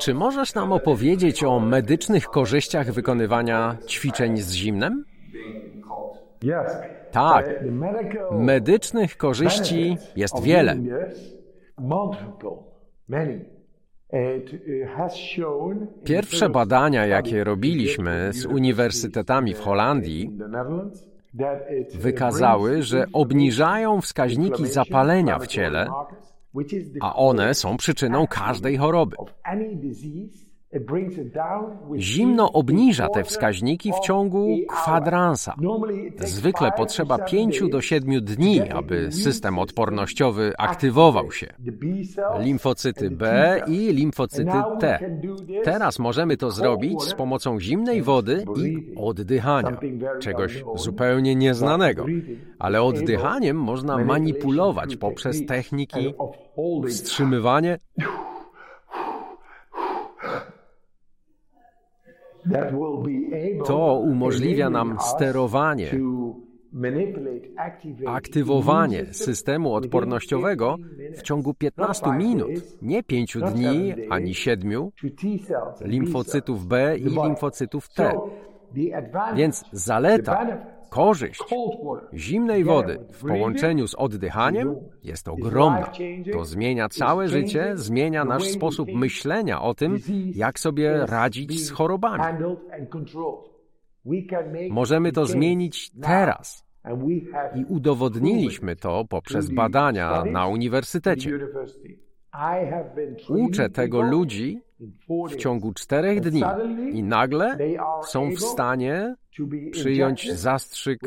Czy możesz nam opowiedzieć o medycznych korzyściach wykonywania ćwiczeń z zimnem? Tak, medycznych korzyści jest wiele. Pierwsze badania, jakie robiliśmy z uniwersytetami w Holandii, wykazały, że obniżają wskaźniki zapalenia w ciele, a one są przyczyną każdej choroby. Zimno obniża te wskaźniki w ciągu kwadransa. Zwykle potrzeba 5 do 7 dni, aby system odpornościowy aktywował się. Limfocyty B i limfocyty T. Teraz możemy to zrobić z pomocą zimnej wody i oddychania, czegoś zupełnie nieznanego. Ale oddychaniem można manipulować poprzez techniki wstrzymywanie To umożliwia nam sterowanie, aktywowanie systemu odpornościowego w ciągu 15 minut, nie 5 dni ani 7, limfocytów B i limfocytów T. Więc zaleta Korzyść zimnej wody w połączeniu z oddychaniem jest ogromna. To zmienia całe życie, zmienia nasz sposób myślenia o tym, jak sobie radzić z chorobami. Możemy to zmienić teraz. I udowodniliśmy to poprzez badania na uniwersytecie. Uczę tego ludzi w ciągu czterech dni i nagle są w stanie przyjąć zastrzyk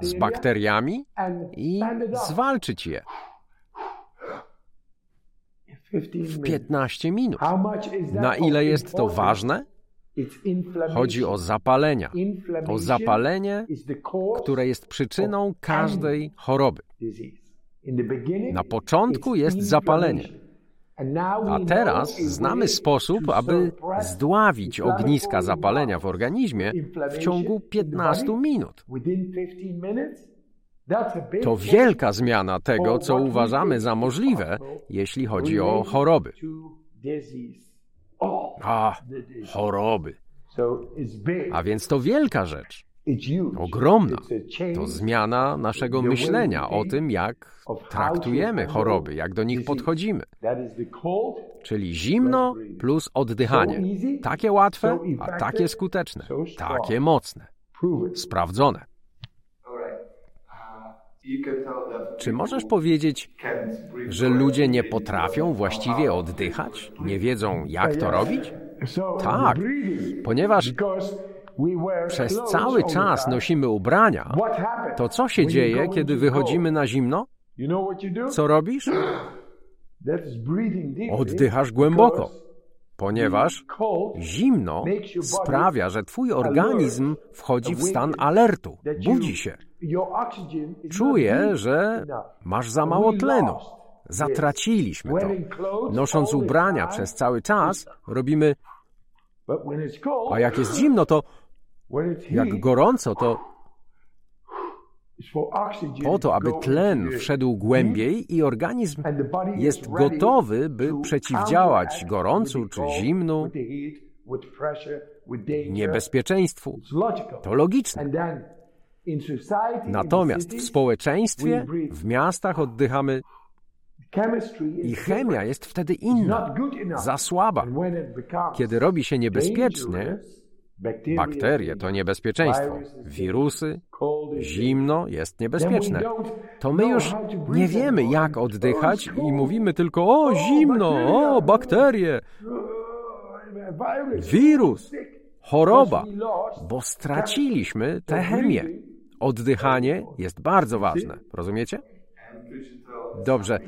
z bakteriami i zwalczyć je w 15 minut. Na ile jest to ważne? Chodzi o zapalenia. O zapalenie, które jest przyczyną każdej choroby. Na początku jest zapalenie. A teraz znamy sposób, aby zdławić ogniska zapalenia w organizmie w ciągu 15 minut. To wielka zmiana tego, co uważamy za możliwe, jeśli chodzi o choroby. A, choroby. A więc to wielka rzecz. Ogromna. To zmiana naszego myślenia o tym, jak traktujemy choroby, jak do nich podchodzimy. Czyli zimno plus oddychanie. Takie łatwe, a takie skuteczne. Takie mocne. Sprawdzone. Czy możesz powiedzieć, że ludzie nie potrafią właściwie oddychać? Nie wiedzą, jak to robić? Tak, ponieważ przez cały czas nosimy ubrania, to co się dzieje, kiedy wychodzimy na zimno? Co robisz? Oddychasz głęboko, ponieważ zimno sprawia, że twój organizm wchodzi w stan alertu, budzi się. Czuje, że masz za mało tlenu. Zatraciliśmy to. Nosząc ubrania przez cały czas, robimy. A jak jest zimno, to jak gorąco, to po to, aby tlen wszedł głębiej i organizm jest gotowy, by przeciwdziałać gorącu czy zimnu, niebezpieczeństwu. To logiczne. Natomiast w społeczeństwie, w miastach oddychamy. I chemia jest wtedy inna, za słaba. Kiedy robi się niebezpiecznie, Bakterie to niebezpieczeństwo. Wirusy, zimno jest niebezpieczne. To my już nie wiemy, jak oddychać i mówimy tylko o zimno, o bakterie, wirus, choroba, bo straciliśmy tę chemię. Oddychanie jest bardzo ważne. Rozumiecie? Dobrze.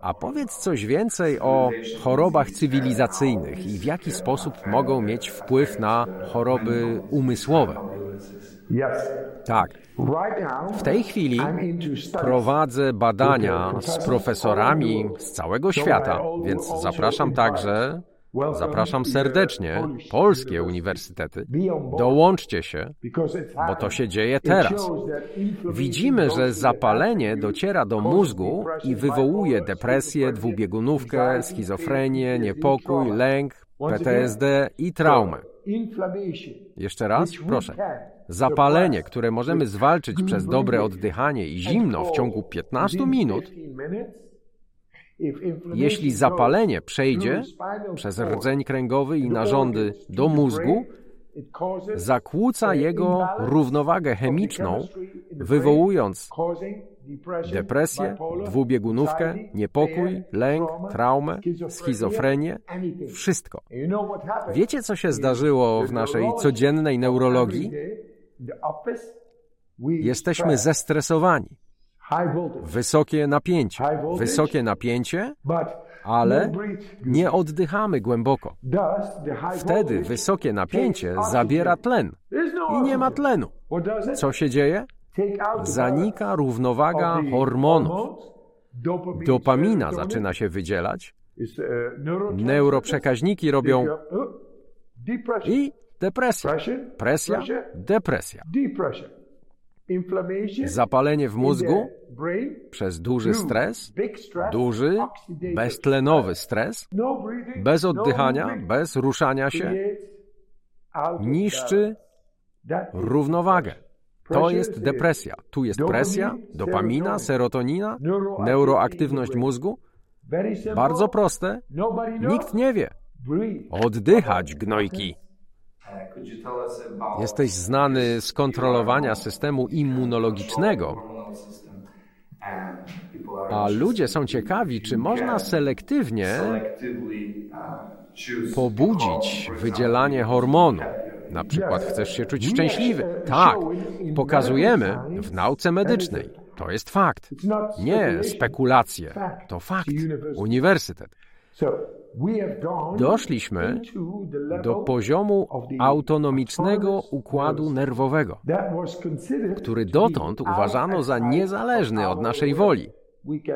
A powiedz coś więcej o chorobach cywilizacyjnych i w jaki sposób mogą mieć wpływ na choroby umysłowe. Tak. W tej chwili prowadzę badania z profesorami z całego świata, więc zapraszam także Zapraszam serdecznie polskie uniwersytety. Dołączcie się, bo to się dzieje teraz. Widzimy, że zapalenie dociera do mózgu i wywołuje depresję, dwubiegunówkę, schizofrenię, niepokój, lęk, PTSD i traumę. Jeszcze raz, proszę. Zapalenie, które możemy zwalczyć przez dobre oddychanie i zimno w ciągu 15 minut, jeśli zapalenie przejdzie przez rdzeń kręgowy i narządy do mózgu, zakłóca jego równowagę chemiczną, wywołując depresję, dwubiegunówkę, niepokój, lęk, traumę, schizofrenię, wszystko. Wiecie, co się zdarzyło w naszej codziennej neurologii? Jesteśmy zestresowani. Wysokie napięcie. Wysokie napięcie, ale nie oddychamy głęboko. Wtedy wysokie napięcie zabiera tlen i nie ma tlenu. Co się dzieje? Zanika równowaga hormonów. Dopamina zaczyna się wydzielać, neuroprzekaźniki robią i depresja. Presja, depresja. Zapalenie w mózgu przez duży stres, duży, beztlenowy stres, bez oddychania, bez ruszania się, niszczy równowagę. To jest depresja. Tu jest presja, dopamina, serotonina, neuroaktywność mózgu. Bardzo proste. Nikt nie wie. Oddychać, gnojki. Jesteś znany z kontrolowania systemu immunologicznego, a ludzie są ciekawi, czy można selektywnie pobudzić wydzielanie hormonu. Na przykład chcesz się czuć szczęśliwy. Tak, pokazujemy w nauce medycznej. To jest fakt. Nie spekulacje. To fakt. Uniwersytet. Doszliśmy do poziomu autonomicznego układu nerwowego, który dotąd uważano za niezależny od naszej woli,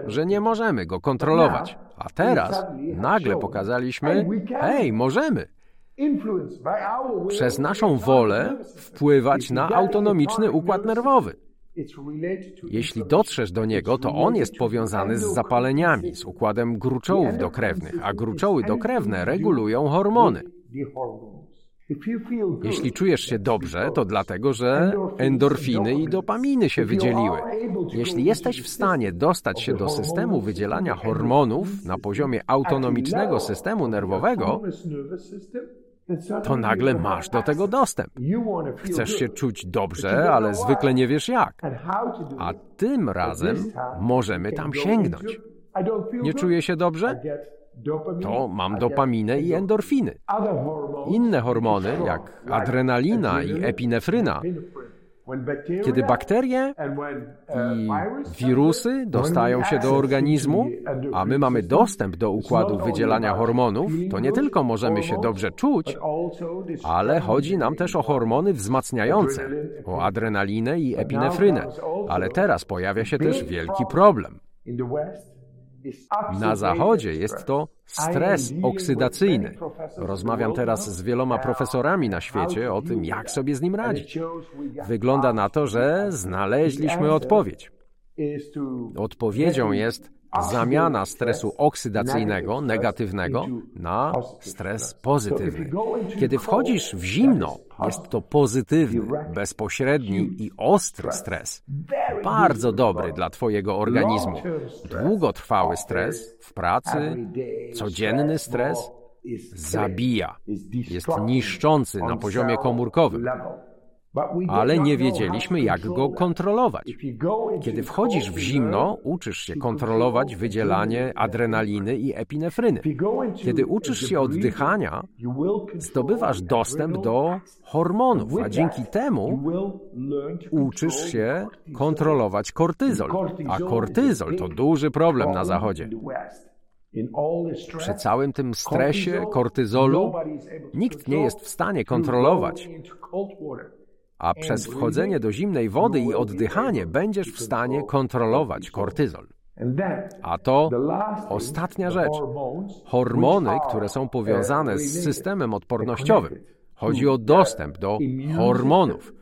że nie możemy go kontrolować. A teraz nagle pokazaliśmy, hej, możemy przez naszą wolę wpływać na autonomiczny układ nerwowy. Jeśli dotrzesz do niego, to on jest powiązany z zapaleniami, z układem gruczołów dokrewnych, a gruczoły dokrewne regulują hormony. Jeśli czujesz się dobrze, to dlatego, że endorfiny i dopaminy się wydzieliły. Jeśli jesteś w stanie dostać się do systemu wydzielania hormonów na poziomie autonomicznego systemu nerwowego, to nagle masz do tego dostęp. Chcesz się czuć dobrze, ale zwykle nie wiesz jak. A tym razem możemy tam sięgnąć. Nie czuję się dobrze? To mam dopaminę i endorfiny. Inne hormony, jak adrenalina i epinefryna, kiedy bakterie i wirusy dostają się do organizmu, a my mamy dostęp do układu wydzielania hormonów, to nie tylko możemy się dobrze czuć, ale chodzi nam też o hormony wzmacniające, o adrenalinę i epinefrynę. Ale teraz pojawia się też wielki problem. Na Zachodzie jest to stres oksydacyjny. Rozmawiam teraz z wieloma profesorami na świecie o tym, jak sobie z nim radzić. Wygląda na to, że znaleźliśmy odpowiedź. Odpowiedzią jest zamiana stresu oksydacyjnego, negatywnego, na stres pozytywny. Kiedy wchodzisz w zimno, jest to pozytywny, bezpośredni i ostry stres. Bardzo dobry dla Twojego organizmu. Długotrwały stres w pracy, codzienny stres zabija. Jest niszczący na poziomie komórkowym ale nie wiedzieliśmy, jak go kontrolować. Kiedy wchodzisz w zimno, uczysz się kontrolować wydzielanie adrenaliny i epinefryny. Kiedy uczysz się oddychania, zdobywasz dostęp do hormonów, a dzięki temu uczysz się kontrolować kortyzol. A kortyzol to duży problem na Zachodzie. Przy całym tym stresie, kortyzolu, nikt nie jest w stanie kontrolować a przez wchodzenie do zimnej wody i oddychanie będziesz w stanie kontrolować kortyzol. A to ostatnia rzecz. Hormony, które są powiązane z systemem odpornościowym. Chodzi o dostęp do hormonów.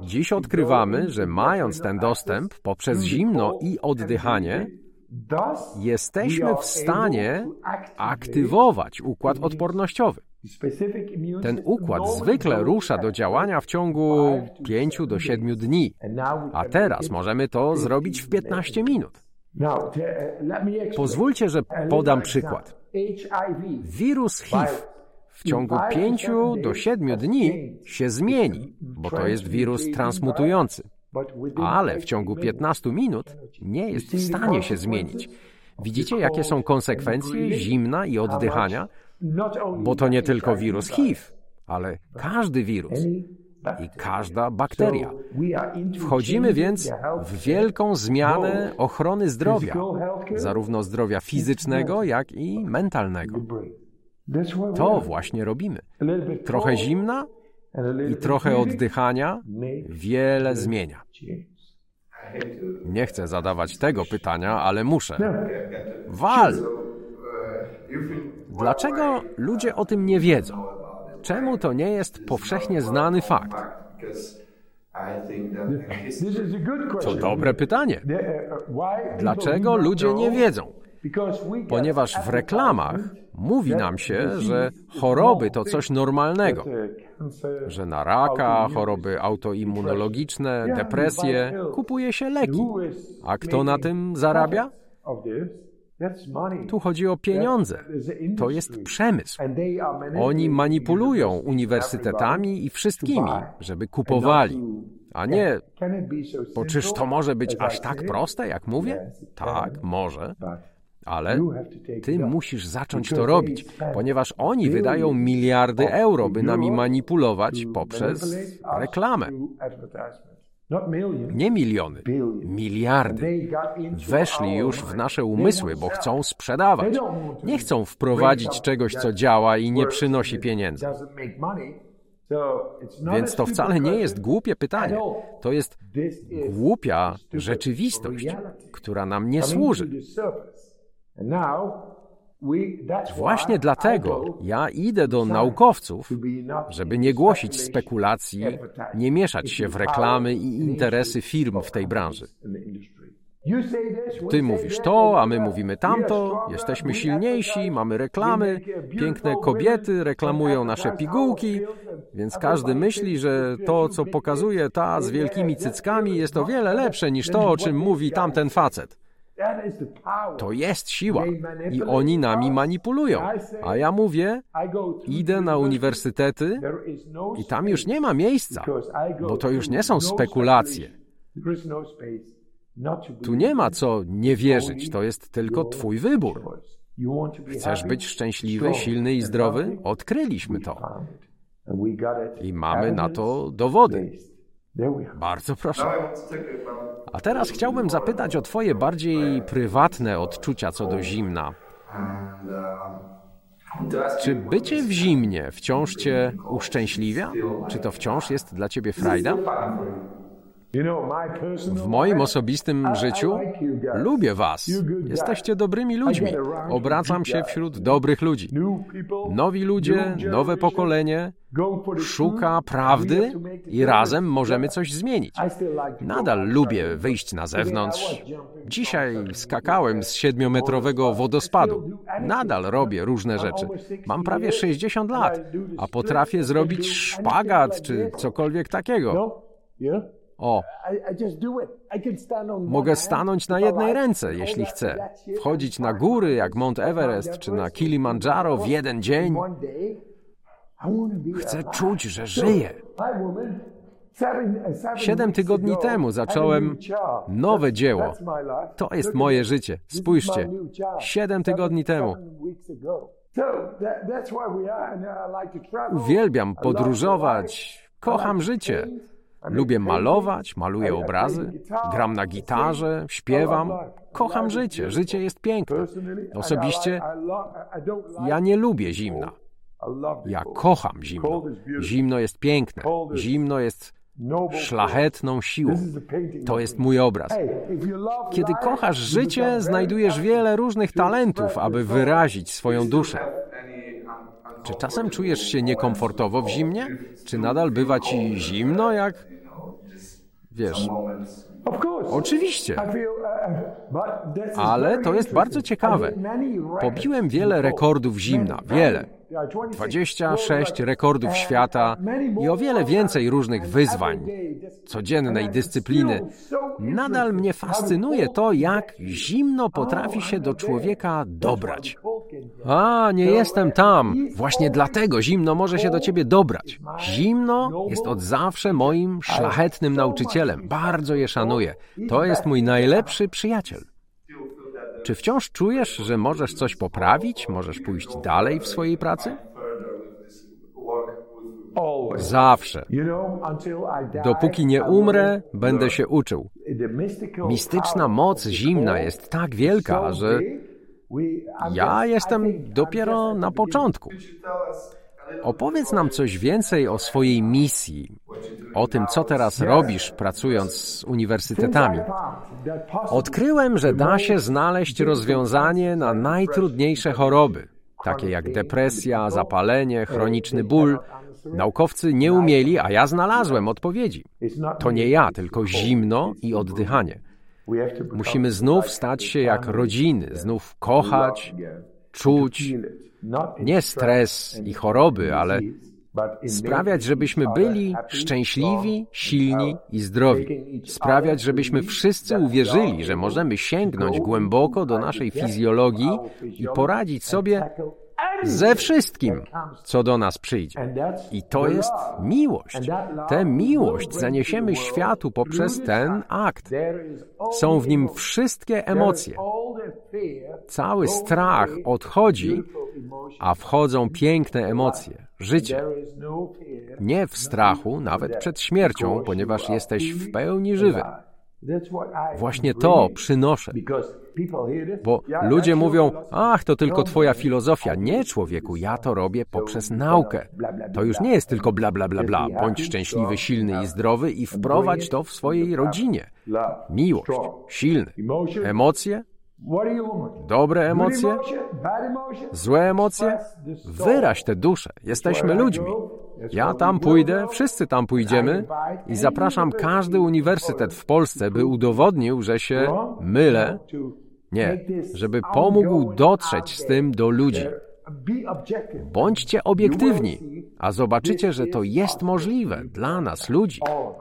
Dziś odkrywamy, że mając ten dostęp poprzez zimno i oddychanie, jesteśmy w stanie aktywować układ odpornościowy. Ten układ zwykle rusza do działania w ciągu 5 do 7 dni, a teraz możemy to zrobić w 15 minut. Pozwólcie, że podam przykład. Wirus HIV w ciągu 5 do 7 dni się zmieni, bo to jest wirus transmutujący. Ale w ciągu 15 minut nie jest w stanie się zmienić. Widzicie, jakie są konsekwencje zimna i oddychania? Bo to nie tylko wirus HIV, ale każdy wirus i każda bakteria. Wchodzimy więc w wielką zmianę ochrony zdrowia, zarówno zdrowia fizycznego, jak i mentalnego. To właśnie robimy. Trochę zimna i trochę oddychania wiele zmienia. Nie chcę zadawać tego pytania, ale muszę. Wal! Dlaczego ludzie o tym nie wiedzą? Czemu to nie jest powszechnie znany fakt? To dobre pytanie. Dlaczego ludzie nie wiedzą? Ponieważ w reklamach mówi nam się, że choroby to coś normalnego, że na raka, choroby autoimmunologiczne, depresje kupuje się leki. A kto na tym zarabia? Tu chodzi o pieniądze. To jest przemysł. Oni manipulują uniwersytetami i wszystkimi, żeby kupowali. A nie, bo czyż to może być aż tak proste, jak mówię? Tak, może. Ale ty musisz zacząć to robić, ponieważ oni wydają miliardy euro, by nami manipulować poprzez reklamę. Nie miliony, miliardy. Weszli już w nasze umysły, bo chcą sprzedawać. Nie chcą wprowadzić czegoś, co działa i nie przynosi pieniędzy. Więc to wcale nie jest głupie pytanie. To jest głupia rzeczywistość, która nam nie służy. Właśnie dlatego ja idę do naukowców, żeby nie głosić spekulacji, nie mieszać się w reklamy i interesy firm w tej branży. Ty mówisz to, a my mówimy tamto, jesteśmy silniejsi, mamy reklamy, piękne kobiety reklamują nasze pigułki, więc każdy myśli, że to, co pokazuje ta z wielkimi cyckami, jest o wiele lepsze niż to, o czym mówi tamten facet. To jest siła i oni nami manipulują. A ja mówię, idę na uniwersytety i tam już nie ma miejsca, bo to już nie są spekulacje. Tu nie ma co nie wierzyć, to jest tylko Twój wybór. Chcesz być szczęśliwy, silny i zdrowy? Odkryliśmy to. I mamy na to dowody. Bardzo proszę. A teraz chciałbym zapytać o Twoje bardziej prywatne odczucia co do zimna. Czy bycie w zimnie wciąż Cię uszczęśliwia? Czy to wciąż jest dla Ciebie frajda? W moim osobistym życiu lubię Was. Jesteście dobrymi ludźmi. Obracam się wśród dobrych ludzi. Nowi ludzie, nowe pokolenie szuka prawdy i razem możemy coś zmienić. Nadal lubię wyjść na zewnątrz. Dzisiaj skakałem z siedmiometrowego wodospadu. Nadal robię różne rzeczy. Mam prawie 60 lat, a potrafię zrobić szpagat czy cokolwiek takiego. O, mogę stanąć na jednej ręce, jeśli chcę. Wchodzić na góry jak Mount Everest czy na Kilimandżaro w jeden dzień. Chcę czuć, że żyję. Siedem tygodni temu zacząłem nowe dzieło. To jest moje życie. Spójrzcie. Siedem tygodni temu. Uwielbiam podróżować. Kocham życie. Lubię malować, maluję obrazy, gram na gitarze, śpiewam. Kocham życie. Życie jest piękne. Osobiście ja nie lubię zimna. Ja kocham zimno. Zimno jest piękne. Zimno jest szlachetną siłą. To jest mój obraz. Kiedy kochasz życie, znajdujesz wiele różnych talentów, aby wyrazić swoją duszę. Czy czasem czujesz się niekomfortowo w zimnie? Czy nadal bywa ci zimno, jak... Wiesz... Oczywiście. Ale to jest bardzo ciekawe. Pobiłem wiele rekordów zimna, wiele. 26 rekordów świata i o wiele więcej różnych wyzwań, codziennej dyscypliny. Nadal mnie fascynuje to, jak zimno potrafi się do człowieka dobrać. A, nie jestem tam. Właśnie dlatego zimno może się do ciebie dobrać. Zimno jest od zawsze moim szlachetnym nauczycielem. Bardzo je szanuję. To jest mój najlepszy przyjaciel. Czy wciąż czujesz, że możesz coś poprawić? Możesz pójść dalej w swojej pracy? Zawsze. Dopóki nie umrę, będę się uczył. Mistyczna moc zimna jest tak wielka, że ja jestem dopiero na początku. Opowiedz nam coś więcej o swojej misji, o tym, co teraz robisz, pracując z uniwersytetami. Odkryłem, że da się znaleźć rozwiązanie na najtrudniejsze choroby, takie jak depresja, zapalenie, chroniczny ból. Naukowcy nie umieli, a ja znalazłem odpowiedzi. To nie ja, tylko zimno i oddychanie. Musimy znów stać się jak rodziny, znów kochać, czuć, nie stres i choroby, ale sprawiać, żebyśmy byli szczęśliwi, silni i zdrowi. Sprawiać, żebyśmy wszyscy uwierzyli, że możemy sięgnąć głęboko do naszej fizjologii i poradzić sobie ze wszystkim, co do nas przyjdzie. I to jest miłość. Tę miłość zaniesiemy światu poprzez ten akt. Są w nim wszystkie emocje. Cały strach odchodzi, a wchodzą piękne emocje, życie. Nie w strachu, nawet przed śmiercią, ponieważ jesteś w pełni żywy. Właśnie to przynoszę. Bo ludzie mówią, ach, to tylko twoja filozofia. Nie, człowieku, ja to robię poprzez naukę. To już nie jest tylko bla, bla, bla, bla. Bądź szczęśliwy, silny i zdrowy i wprowadź to w swojej rodzinie. Miłość, silny, emocje, Dobre emocje, złe emocje, wyraź te dusze. Jesteśmy ludźmi. Ja tam pójdę, wszyscy tam pójdziemy i zapraszam każdy uniwersytet w Polsce, by udowodnił, że się mylę. Nie, żeby pomógł dotrzeć z tym do ludzi. Bądźcie obiektywni, a zobaczycie, że to jest możliwe dla nas, ludzi,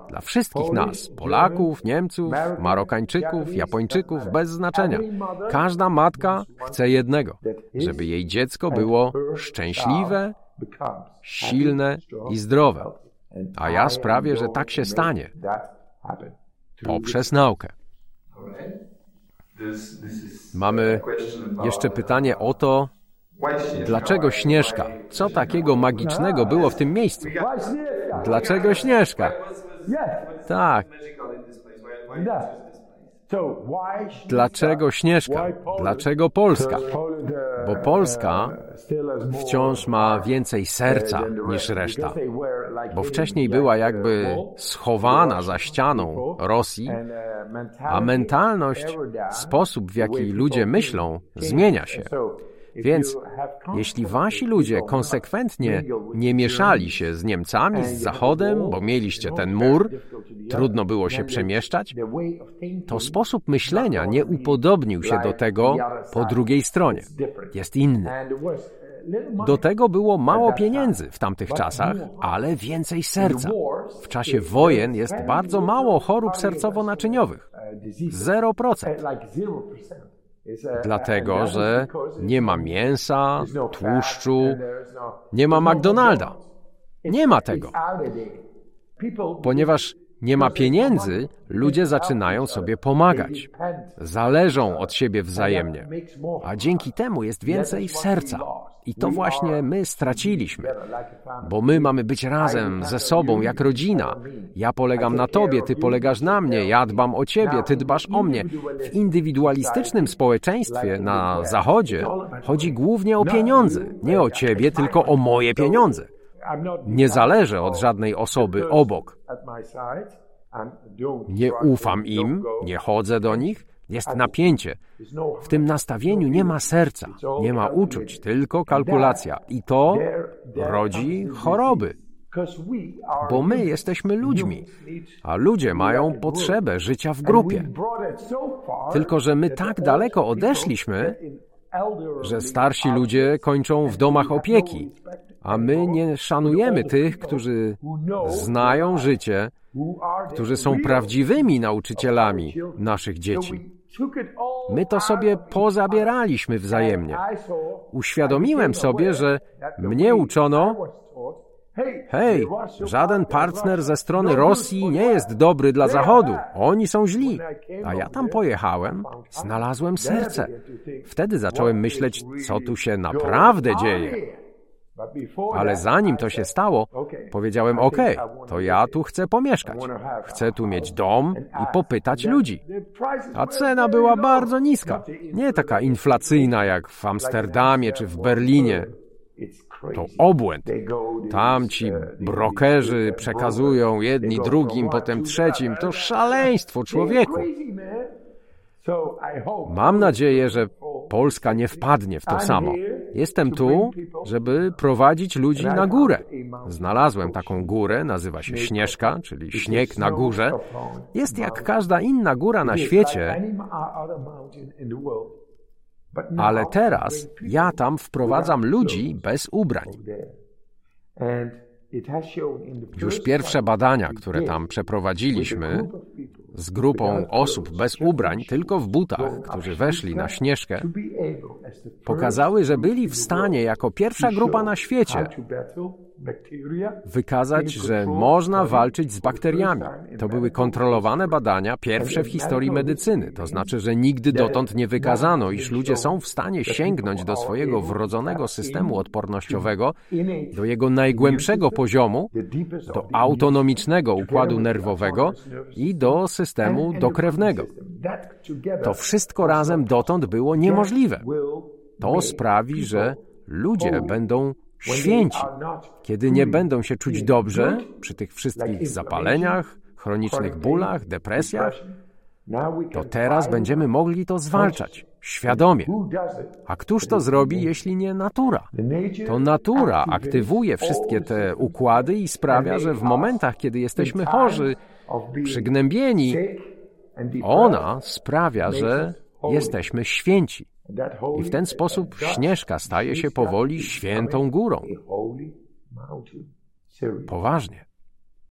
dla wszystkich nas, Polaków, Niemców, Marokańczyków, Japończyków, bez znaczenia. Każda matka chce jednego, żeby jej dziecko było szczęśliwe, silne i zdrowe. A ja sprawię, że tak się stanie poprzez naukę. Mamy jeszcze pytanie o to, Dlaczego Śnieżka? Co takiego magicznego było w tym miejscu? Dlaczego Śnieżka? Tak. Dlaczego Śnieżka? Dlaczego Polska? Bo Polska wciąż ma więcej serca niż reszta. Bo wcześniej była jakby schowana za ścianą Rosji, a mentalność, sposób w jaki ludzie myślą, zmienia się. Więc jeśli wasi ludzie konsekwentnie nie mieszali się z Niemcami, z Zachodem, bo mieliście ten mur, trudno było się przemieszczać, to sposób myślenia nie upodobnił się do tego po drugiej stronie. Jest inny. Do tego było mało pieniędzy w tamtych czasach, ale więcej serca. W czasie wojen jest bardzo mało chorób sercowo-naczyniowych. 0%. Dlatego, że nie ma mięsa, tłuszczu, nie ma McDonalda. Nie ma tego. Ponieważ nie ma pieniędzy, ludzie zaczynają sobie pomagać. Zależą od siebie wzajemnie. A dzięki temu jest więcej serca. I to właśnie my straciliśmy. Bo my mamy być razem, ze sobą, jak rodzina. Ja polegam na tobie, ty polegasz na mnie, ja dbam o ciebie, ty dbasz o mnie. W indywidualistycznym społeczeństwie na Zachodzie chodzi głównie o pieniądze. Nie o ciebie, tylko o moje pieniądze. Nie zależę od żadnej osoby obok. Nie ufam im, nie chodzę do nich. Jest napięcie. W tym nastawieniu nie ma serca, nie ma uczuć, tylko kalkulacja. I to rodzi choroby. Bo my jesteśmy ludźmi, a ludzie mają potrzebę życia w grupie. Tylko, że my tak daleko odeszliśmy, że starsi ludzie kończą w domach opieki, a my nie szanujemy tych, którzy znają życie, którzy są prawdziwymi nauczycielami naszych dzieci. My to sobie pozabieraliśmy wzajemnie. Uświadomiłem sobie, że mnie uczono, hej, żaden partner ze strony Rosji nie jest dobry dla Zachodu. Oni są źli. A ja tam pojechałem, znalazłem serce. Wtedy zacząłem myśleć, co tu się naprawdę dzieje. Ale zanim to się stało, powiedziałem: OK, to ja tu chcę pomieszkać. Chcę tu mieć dom i popytać ludzi. A cena była bardzo niska. Nie taka inflacyjna jak w Amsterdamie czy w Berlinie. To obłęd. Tam ci brokerzy przekazują jedni drugim, potem trzecim. To szaleństwo człowieku. Mam nadzieję, że Polska nie wpadnie w to samo. Jestem tu, żeby prowadzić ludzi na górę. Znalazłem taką górę, nazywa się Śnieżka, czyli śnieg na górze. Jest jak każda inna góra na świecie, ale teraz ja tam wprowadzam ludzi bez ubrań. Już pierwsze badania, które tam przeprowadziliśmy z grupą osób bez ubrań, tylko w butach, którzy weszli na śnieżkę, pokazały, że byli w stanie jako pierwsza grupa na świecie wykazać, że można walczyć z bakteriami. To były kontrolowane badania, pierwsze w historii medycyny. To znaczy, że nigdy dotąd nie wykazano, iż ludzie są w stanie sięgnąć do swojego wrodzonego systemu odpornościowego, do jego najgłębszego poziomu, do autonomicznego układu nerwowego i do systemu dokrewnego. To wszystko razem dotąd było niemożliwe. To sprawi, że ludzie będą święci, kiedy nie będą się czuć dobrze przy tych wszystkich zapaleniach, chronicznych bólach, depresjach, to teraz będziemy mogli to zwalczać świadomie. A któż to zrobi, jeśli nie natura? To natura aktywuje wszystkie te układy i sprawia, że w momentach, kiedy jesteśmy chorzy, przygnębieni, ona sprawia, że jesteśmy święci. I w ten sposób Śnieżka staje się powoli świętą górą. Poważnie.